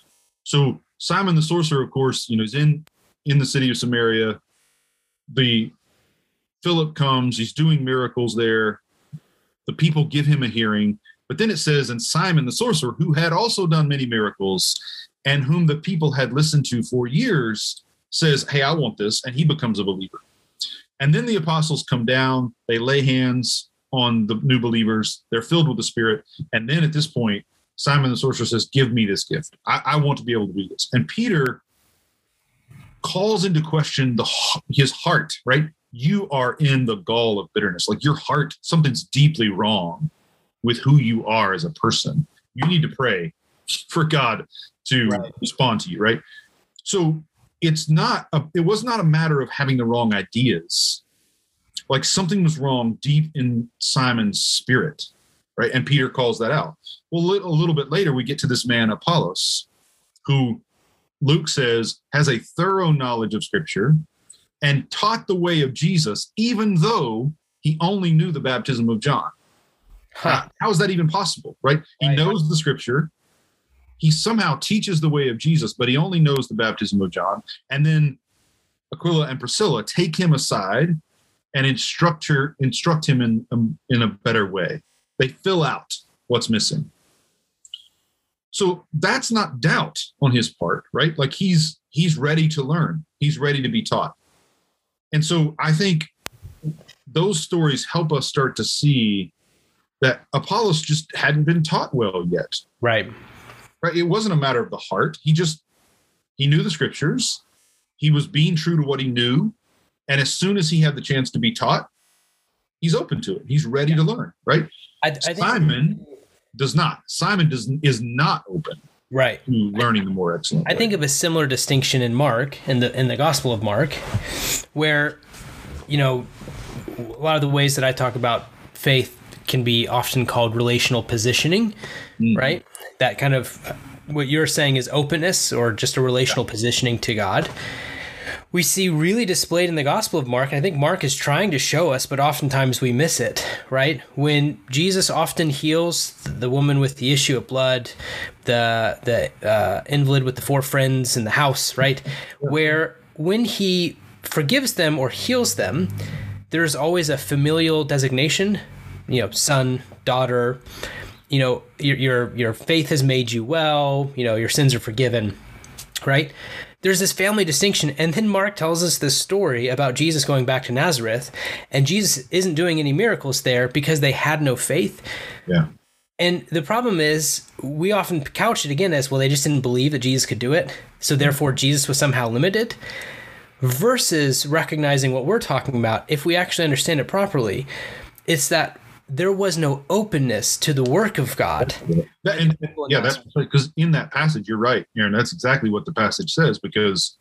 So Simon the sorcerer, of course, you know, is in in the city of Samaria. The Philip comes, he's doing miracles there. The people give him a hearing, but then it says, and Simon the sorcerer, who had also done many miracles, and whom the people had listened to for years, says, Hey, I want this. And he becomes a believer. And then the apostles come down, they lay hands on the new believers, they're filled with the Spirit. And then at this point, Simon the sorcerer says, Give me this gift. I, I want to be able to do this. And Peter calls into question the his heart, right? You are in the gall of bitterness. Like your heart, something's deeply wrong with who you are as a person. You need to pray for God to Right. respond to you, right? So it's not a, it was not a matter of having the wrong ideas. Like something was wrong deep in Simon's spirit, right? And Peter calls that out. Well, a little bit later, we get to this man Apollos, who Luke says has a thorough knowledge of Scripture and taught the way of Jesus, even though he only knew the baptism of John. Huh. How is that even possible? Right? He right. knows the scripture. He somehow teaches the way of Jesus, but he only knows the baptism of John. And then Aquila and Priscilla take him aside and instruct her, instruct him in um, in a better way. They fill out what's missing. So that's not doubt on his part, right? Like he's he's ready to learn. He's ready to be taught. And so I think those stories help us start to see that Apollos just hadn't been taught well yet. Right. Right. It wasn't a matter of the heart. He just he knew the scriptures. He was being true to what he knew. And as soon as he had the chance to be taught, he's open to it. He's ready yeah. to learn. Right. I, I Simon does not. Simon does is not open. Right. To learning the more excellent. I way. think of a similar distinction in Mark in the in the Gospel of Mark, where, you know, a lot of the ways that I talk about faith can be often called relational positioning, mm. right? That kind of what you're saying is openness or just a relational yeah. positioning to God. We see really displayed in the Gospel of Mark, and I think Mark is trying to show us, but oftentimes we miss it, right? When Jesus often heals the woman with the issue of blood, the the uh, invalid with the four friends in the house, right? Where when he forgives them or heals them, there's always a familial designation you know, son, daughter, you know, your your your faith has made you well, you know, your sins are forgiven, right? There's this family distinction, and then Mark tells us this story about Jesus going back to Nazareth, and Jesus isn't doing any miracles there because they had no faith. Yeah. And the problem is, we often couch it again as well, they just didn't believe that Jesus could do it. So therefore, Jesus was somehow limited. Versus recognizing what we're talking about, if we actually understand it properly, it's that there was no openness to the work of God. That, and, yeah, that's because in that passage, you're right, Aaron. That's exactly what the passage says because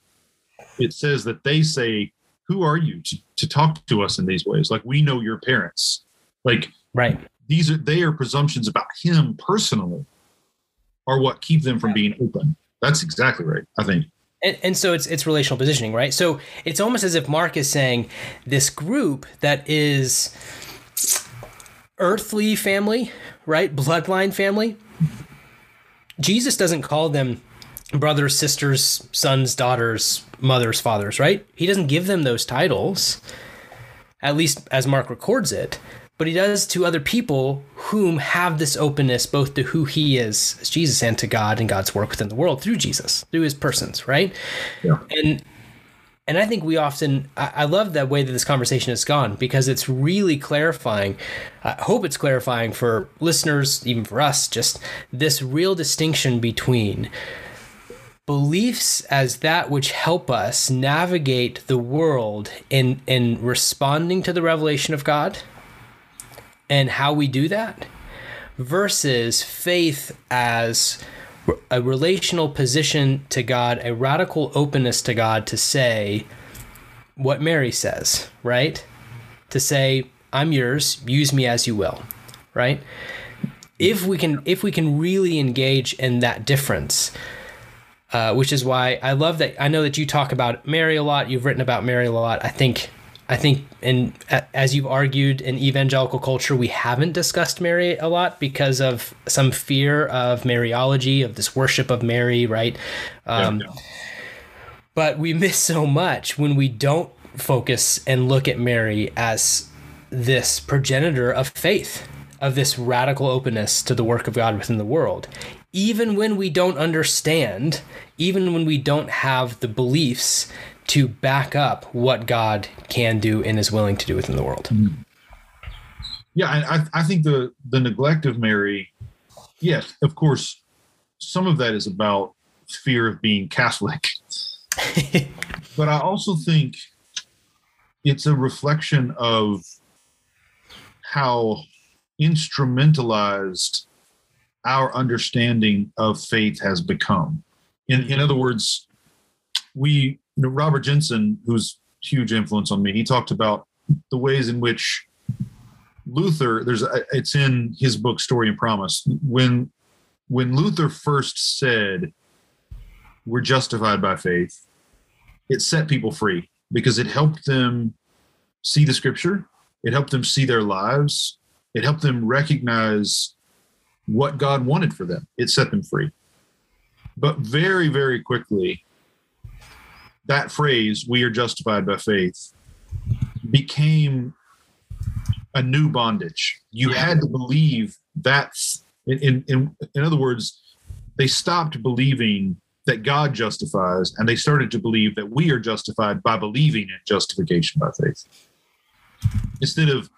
it says that they say, Who are you to, to talk to us in these ways? Like, we know your parents. Like, right. These are they are presumptions about him personally, are what keep them from being open. That's exactly right, I think. And, and, so it's it's relational positioning, right? So it's almost as if Mark is saying this group that is earthly family, right? Bloodline family. Jesus doesn't call them brothers, sisters, sons, daughters, mothers, fathers, right? He doesn't give them those titles, at least as Mark records it, but he does to other people whom have this openness both to who he is as Jesus and to God and God's work within the world through Jesus, through his persons, right? Yeah. And and I think we often, I, I love that way that this conversation has gone because it's really clarifying. I hope it's clarifying for listeners, even for us, just this real distinction between beliefs as that which help us navigate the world in in responding to the revelation of God and how we do that versus faith as a relational position to God, a radical openness to God to say what Mary says, right? To say, I'm yours, use me as you will, right? If we can if we can really engage in that difference, uh, which is why I love that I know that you talk about Mary a lot, you've written about Mary a lot. I think I think, and as you've argued in evangelical culture, we haven't discussed Mary a lot because of some fear of Mariology, of this worship of Mary, right? Um, yeah, But we miss so much when we don't focus and look at Mary as this progenitor of faith, of this radical openness to the work of God within the world. Even when we don't understand, even when we don't have the beliefs to back up what God can do and is willing to do within the world. Mm-hmm. Yeah, I, I think the the neglect of Mary, yes, of course, some of that is about fear of being Catholic, but I also think it's a reflection of how instrumentalized our understanding of faith has become. In in other words, we Robert Jenson, who's huge influence on me, he talked about the ways in which Luther, there's it's in his book Story and Promise. When when Luther first said we're justified by faith, it set people free because it helped them see the scripture, it helped them see their lives, It helped them recognize what God wanted for them. It set them free. But very, very quickly, that phrase, we are justified by faith, became a new bondage. You yeah. had to believe that, in, in, in other words, they stopped believing that God justifies and they started to believe that we are justified by believing in justification by faith. Instead of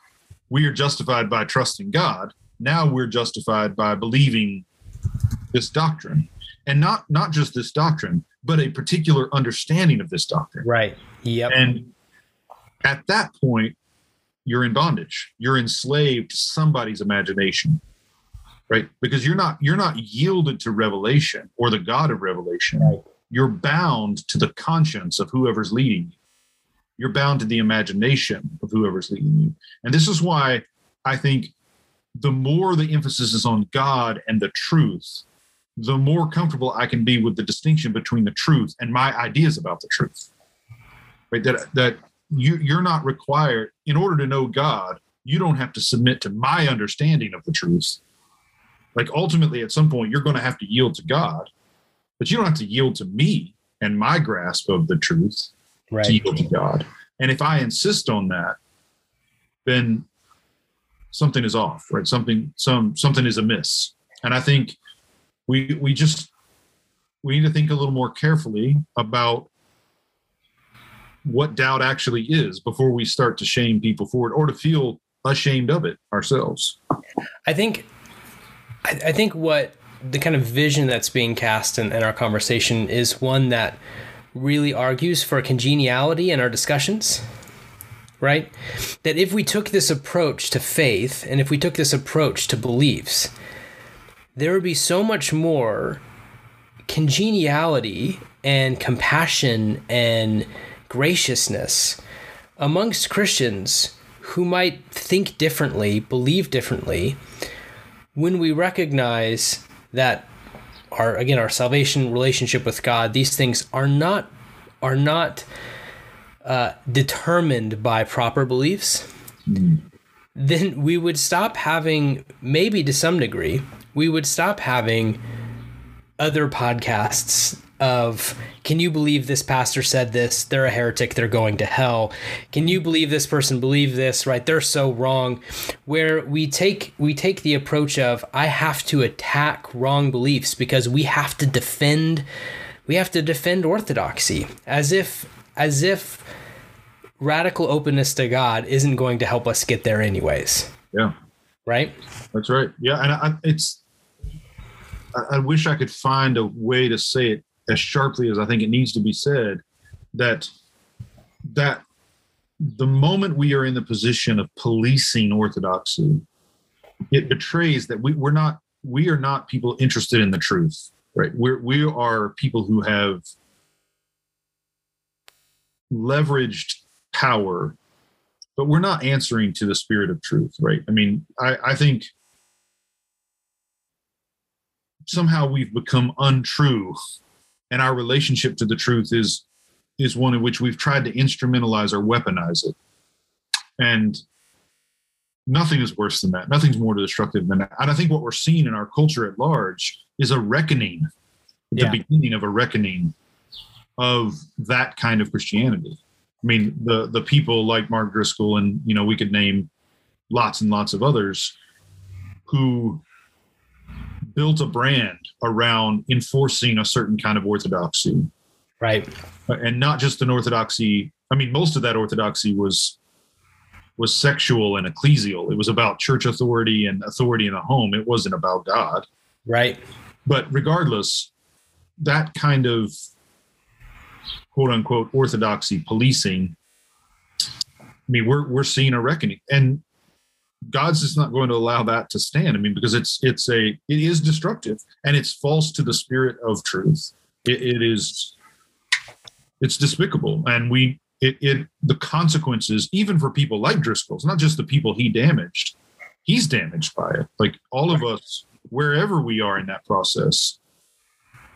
we are justified by trusting God, now we're justified by believing this doctrine and not not just this doctrine but a particular understanding of this doctrine. Right. Yep. And at that point you're in bondage. You're enslaved to somebody's imagination right? Because you're not you're not yielded to revelation or the god of revelation. Right. you're bound to the conscience of whoever's leading you. You're bound to the imagination of whoever's leading you. And this is why i think the more the emphasis is on God and the truth, the more comfortable I can be with the distinction between the truth and my ideas about the truth. Right? That that you you're not required in order to know God, you don't have to submit to my understanding of the truth. Like ultimately at some point you're going to have to yield to God, but you don't have to yield to me and my grasp of the truth right. to yield to God. And if I insist on that, then something is off, right? Something some something is amiss. And I think we we just we need to think a little more carefully about what doubt actually is before we start to shame people for it or to feel ashamed of it ourselves. I think I, I think what the kind of vision that's being cast in, in our conversation is one that really argues for congeniality in our discussions right? That if we took this approach to faith and if we took this approach to beliefs, there would be so much more congeniality and compassion and graciousness amongst Christians who might think differently, believe differently, when we recognize that our again our salvation relationship with God, these things are not are not uh, determined by proper beliefs, mm. then we would stop having, maybe to some degree, we would stop having other podcasts of can you believe this pastor said this? They're a heretic. They're going to hell. Can you believe this person believe this right? They're so wrong. Where we take we take the approach of i have to attack wrong beliefs because we have to defend we have to defend orthodoxy. As if as if radical openness to God isn't going to help us get there anyways. Yeah. Right? That's right. Yeah. And I, it's, I, I wish I could find a way to say it as sharply as I think it needs to be said that, that the moment we are in the position of policing orthodoxy, it betrays that we, we're not, we are not people interested in the truth, right? We're, we are people who have leveraged power, but we're not answering to the spirit of truth, right? I mean, I, I think somehow we've become untrue and our relationship to the truth is is one in which we've tried to instrumentalize or weaponize it and nothing is worse than that nothing's more destructive than that and i think what we're seeing in our culture at large is a reckoning yeah. the beginning of a reckoning of that kind of christianity I mean, the the people like Mark Driscoll and you know we could name lots and lots of others who built a brand around enforcing a certain kind of orthodoxy, right? And not just an orthodoxy. I mean, most of that orthodoxy was was sexual and ecclesial. It was about church authority and authority in the home. It wasn't about God, right? But regardless, that kind of quote unquote orthodoxy policing, I mean, we're we're seeing a reckoning, and God's just not going to allow that to stand. I mean, because it's it's a it is destructive and it's false to the spirit of truth. it, it is it's despicable, and we it it the consequences even for people like Driscoll's, not just the people he damaged. He's damaged by it. Like all of us, wherever we are in that process,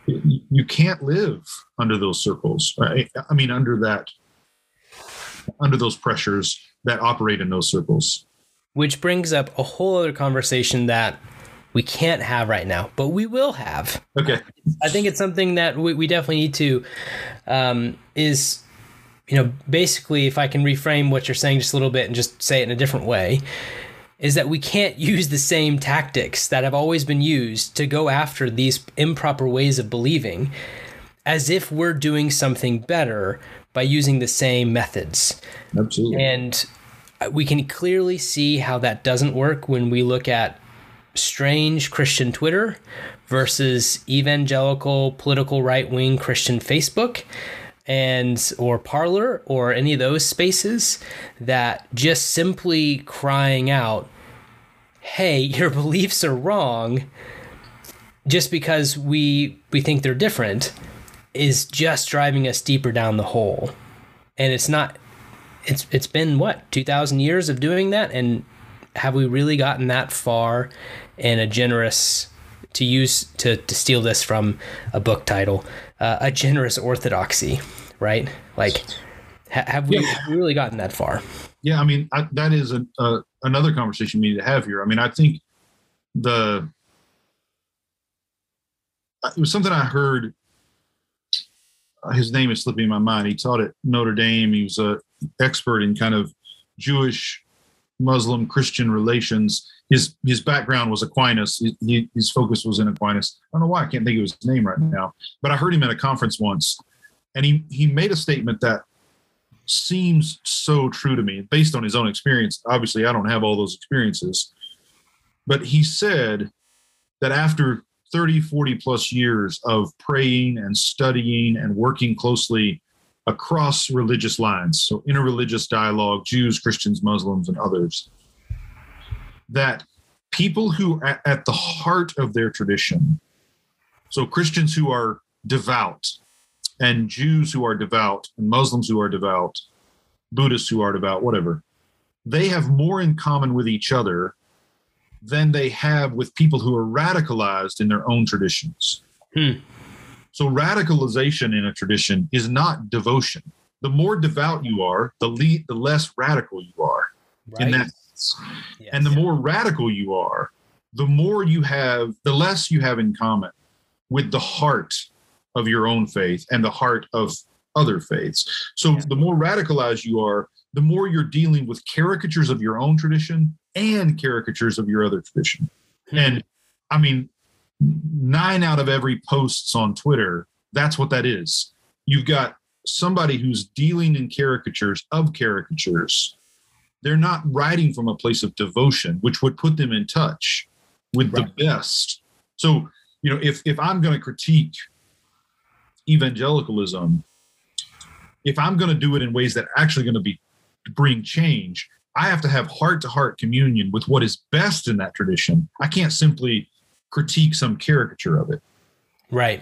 you can't live under those circles right? i mean under that under those pressures that operate in those circles which brings up a whole other conversation that we can't have right now, but we will have. Okay. I think it's something that we, we definitely need to um, is you know basically if I can reframe what you're saying just a little bit and just say it in a different way is that we can't use the same tactics that have always been used to go after these improper ways of believing as if we're doing something better by using the same methods. Absolutely. And uh, we can clearly see how that doesn't work when we look at strange Christian Twitter versus evangelical political right wing Christian Facebook and or Parler or any of those spaces that just simply crying out hey your beliefs are wrong just because we we think they're different is just driving us deeper down the hole. And it's not it's it's been what 2000 years of doing that? And have we really gotten that far in a generous to use to, to steal this from a book title uh, a generous orthodoxy right? Like ha- have, we, Yeah. have we really gotten that far Yeah, I mean I, that is a, a another conversation we need to have here. I mean, I think the it was something I heard. uh, His name is slipping my mind. He taught at Notre Dame. He was a expert in kind of Jewish, Muslim, Christian relations. His his background was Aquinas. He- his focus was in Aquinas. I don't know why I can't think of his name right now, but I heard him at a conference once, and he he made a statement that seems so true to me based on his own experience. Obviously, I don't have all those experiences. But he said that after 30, 40 plus years of praying and studying and working closely across religious lines, so interreligious dialogue, Jews, Christians, Muslims, and others, that people who at, at the heart of their tradition, so Christians who are devout, and Jews who are devout, and Muslims who are devout, Buddhists who are devout, whatever, they have more in common with each other than they have with people who are radicalized in their own traditions. Hmm. So, radicalization in a tradition is not devotion. The more devout you are, the, le- the less radical you are in that sense. Yes. And the more radical you are, the more you have, the less you have in common with the heart of your own faith and the heart of other faiths. So Yeah. the more radicalized you are, the more you're dealing with caricatures of your own tradition and caricatures of your other tradition. Hmm. And I mean, nine out of every posts on Twitter, that's what that is. You've got somebody who's dealing in caricatures of caricatures. They're not writing from a place of devotion, which would put them in touch with Right. the best. So, you know, if if I'm going to critique evangelicalism, if I'm going to do it in ways that are actually going to be bring change, I have to have heart to heart communion with what is best in that tradition. I can't simply critique some caricature of it right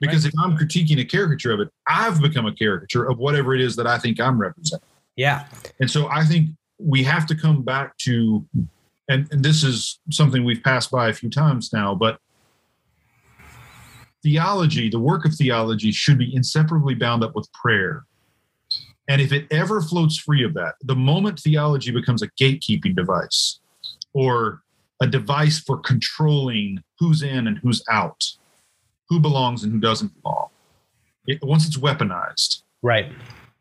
because if I'm critiquing a caricature of it, I've become a caricature of whatever it is that I think I'm representing. yeah And so I think we have to come back to, and, and this is something we've passed by a few times now, but theology, the work of theology, should be inseparably bound up with prayer. And if it ever floats free of that, the moment theology becomes a gatekeeping device or a device for controlling who's in and who's out, who belongs and who doesn't belong, it, once it's weaponized, right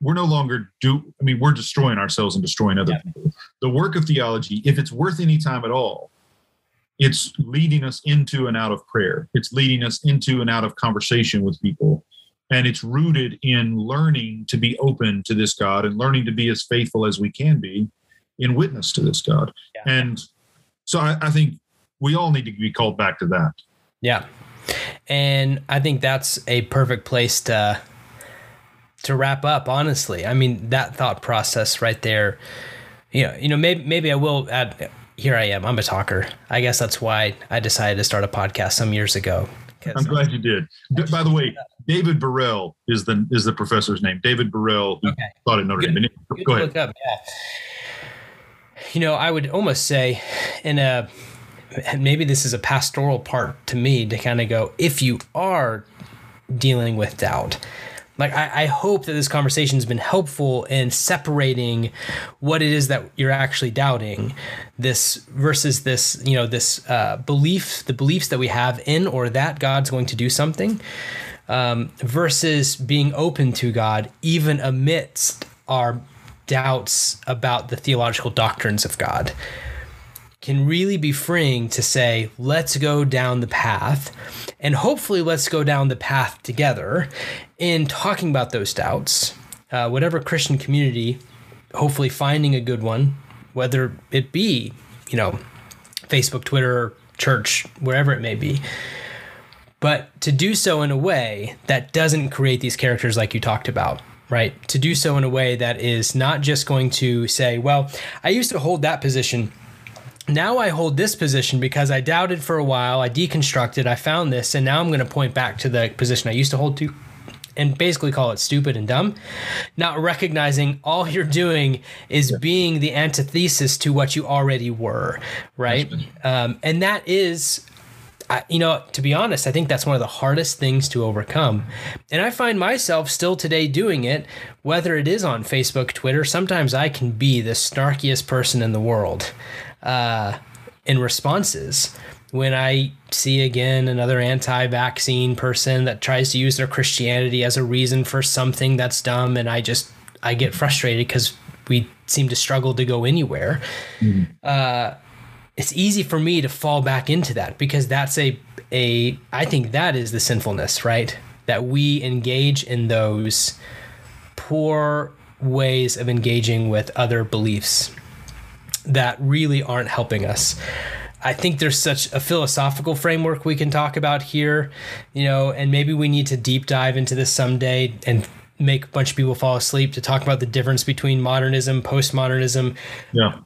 we're no longer do i mean we're destroying ourselves and destroying other Yeah. people the work of theology if it's worth any time at all it's leading us into and out of prayer it's leading us into and out of conversation with people and it's rooted in learning to be open to this god and learning to be as faithful as we can be in witness to this god Yeah. and so I, I think we all need to be called back to that Yeah. And I think that's a perfect place to to wrap up honestly. I mean, that thought process right there. You know, you know maybe maybe I will add here I am. I'm a talker. I guess that's why I decided to start a podcast some years ago. i'm glad you did by the way david burrell is the is the professor's name david burrell who Okay. taught at notre Good- dame Good go ahead up, yeah. You know, I would almost say in a and maybe this is a pastoral part to me to kind of go if you are dealing with doubt, like I, I hope that this conversation has been helpful in separating what it is that you're actually doubting this versus this you know this uh, belief the beliefs that we have in or that god's going to do something um, versus being open to god even amidst our doubts about the theological doctrines of god can really be freeing to say, let's go down the path, and hopefully let's go down the path together in talking about those doubts. Uh, whatever Christian community, hopefully finding a good one, whether it be, you know, Facebook, Twitter, church, wherever it may be. But to do so in a way that doesn't create these characters like you talked about, right? To do so in a way that is not just going to say, well, I used to hold that position now I hold this position because I doubted for a while, I deconstructed, I found this, and now I'm going to point back to the position I used to hold to and basically call it stupid and dumb, not recognizing all you're doing is yeah. being the antithesis to what you already were, right? Um, and that is. I, you know, to be honest, I think that's one of the hardest things to overcome. And I find myself still today doing it, whether it is on Facebook, Twitter. Sometimes I can be the snarkiest person in the world uh, in responses when I see again another anti vaccine person that tries to use their Christianity as a reason for something that's dumb, and I just I get frustrated because we seem to struggle to go anywhere. Mm-hmm. Uh, it's easy for me to fall back into that because that's a a I think that is the sinfulness, right? That we engage in those poor ways of engaging with other beliefs that really aren't helping us. I think there's such a philosophical framework we can talk about here, you know, and maybe we need to deep dive into this someday and make a bunch of people fall asleep to talk about the difference between modernism, postmodernism. Yeah.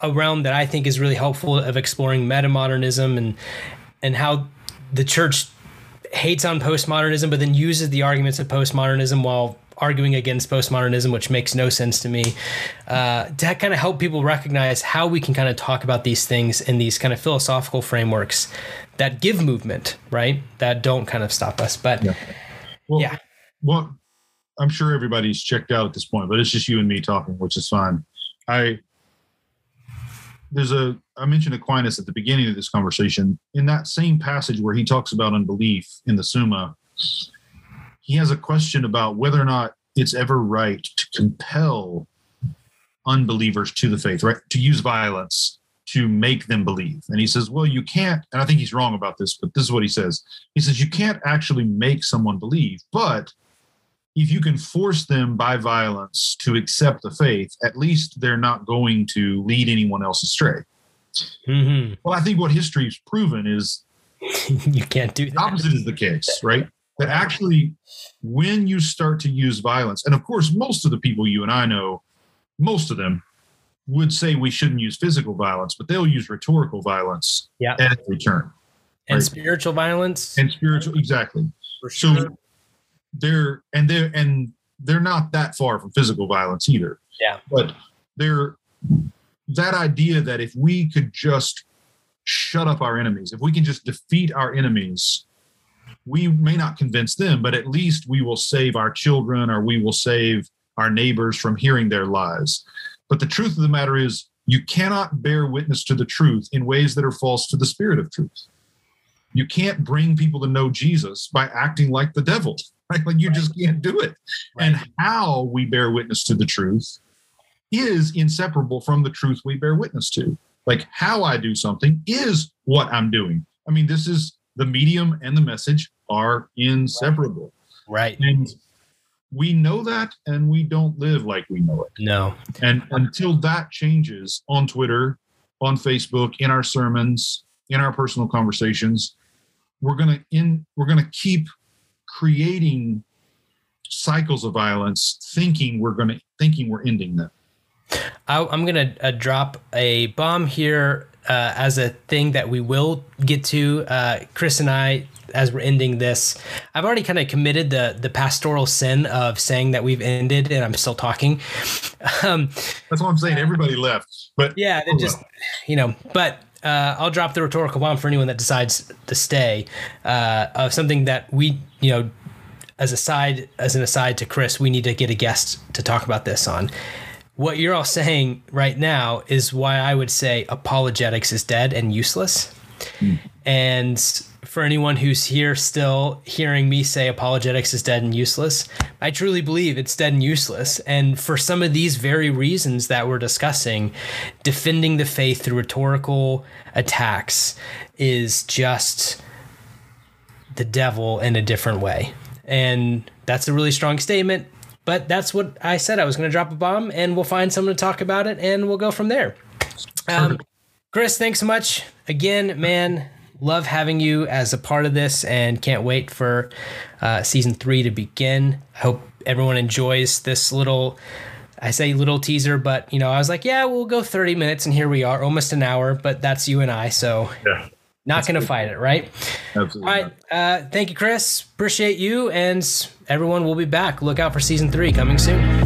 A realm that I think is really helpful of exploring metamodernism and and how the church hates on postmodernism but then uses the arguments of postmodernism while arguing against postmodernism, which makes no sense to me, uh, to kind of help people recognize how we can kind of talk about these things in these kind of philosophical frameworks that give movement, right? That don't kind of stop us. But yeah. Well, yeah. Well, I'm sure everybody's checked out at this point, but it's just you and me talking, which is fine. I there's a I mentioned Aquinas at the beginning of this conversation. In that same passage where he talks about unbelief in the Summa, he has a question about whether or not it's ever right to compel unbelievers to the faith, right? To use violence to make them believe. And he says, well, you can't, and I think he's wrong about this, but this is what he says. He says, you can't actually make someone believe, but if you can force them by violence to accept the faith, at least they're not going to lead anyone else astray. Mm-hmm. Well, I think what history's proven is you can't do that. The opposite is the case, right? That actually when you start to use violence and of course most of the people you and i know most of them would say we shouldn't use physical violence but they'll use rhetorical violence yeah. at return and right? spiritual violence and spiritual exactly For sure. so they're and they're and they're not that far from physical violence either yeah but they're that idea that if we could just shut up our enemies if we can just defeat our enemies we may not convince them, but at least we will save our children or we will save our neighbors from hearing their lies. But the truth of the matter is, you cannot bear witness to the truth in ways that are false to the spirit of truth. You can't bring people to know Jesus by acting like the devil, right? Like you right. just can't do it. Right. And how we bear witness to the truth is inseparable from the truth we bear witness to. Like how I do something is what I'm doing. I mean, this is the medium and the message are inseparable. Right. And we know that and we don't live like we know it. No. And until that changes on Twitter, on Facebook, in our sermons, in our personal conversations, we're going to in we're going to keep creating cycles of violence thinking we're going to thinking we're ending them. I, am going to uh, drop a bomb here uh, as a thing that we will get to. Uh, Chris and I, as we're ending this, I've already kind of committed the the pastoral sin of saying that we've ended, and I'm still talking. Um, That's what I'm saying. Everybody left, but yeah, it just you know, but. Uh, I'll drop the rhetorical bomb for anyone that decides to stay uh, of something that we, you know, as a side as an aside to Chris, we need to get a guest to talk about this on. What you're all saying right now is why I would say apologetics is dead and useless. Mm. And for anyone who's here still hearing me say apologetics is dead and useless, I truly believe it's dead and useless. And for some of these very reasons that we're discussing, defending the faith through rhetorical attacks is just the devil in a different way. And that's a really strong statement. But that's what I said. I was going to drop a bomb, and we'll find someone to talk about it, and we'll go from there. Um, Chris, thanks so much again, man. Love having you as a part of this, and can't wait for uh, season three to begin. I hope everyone enjoys this little. I say little teaser, but you know, I was like, yeah, we'll go 30 minutes, and here we are, almost an hour. But that's you and I, so yeah. Not going to fight it, right? Absolutely. All right. Uh, thank you, Chris. Appreciate you. And everyone will be back. Look out for season three coming soon.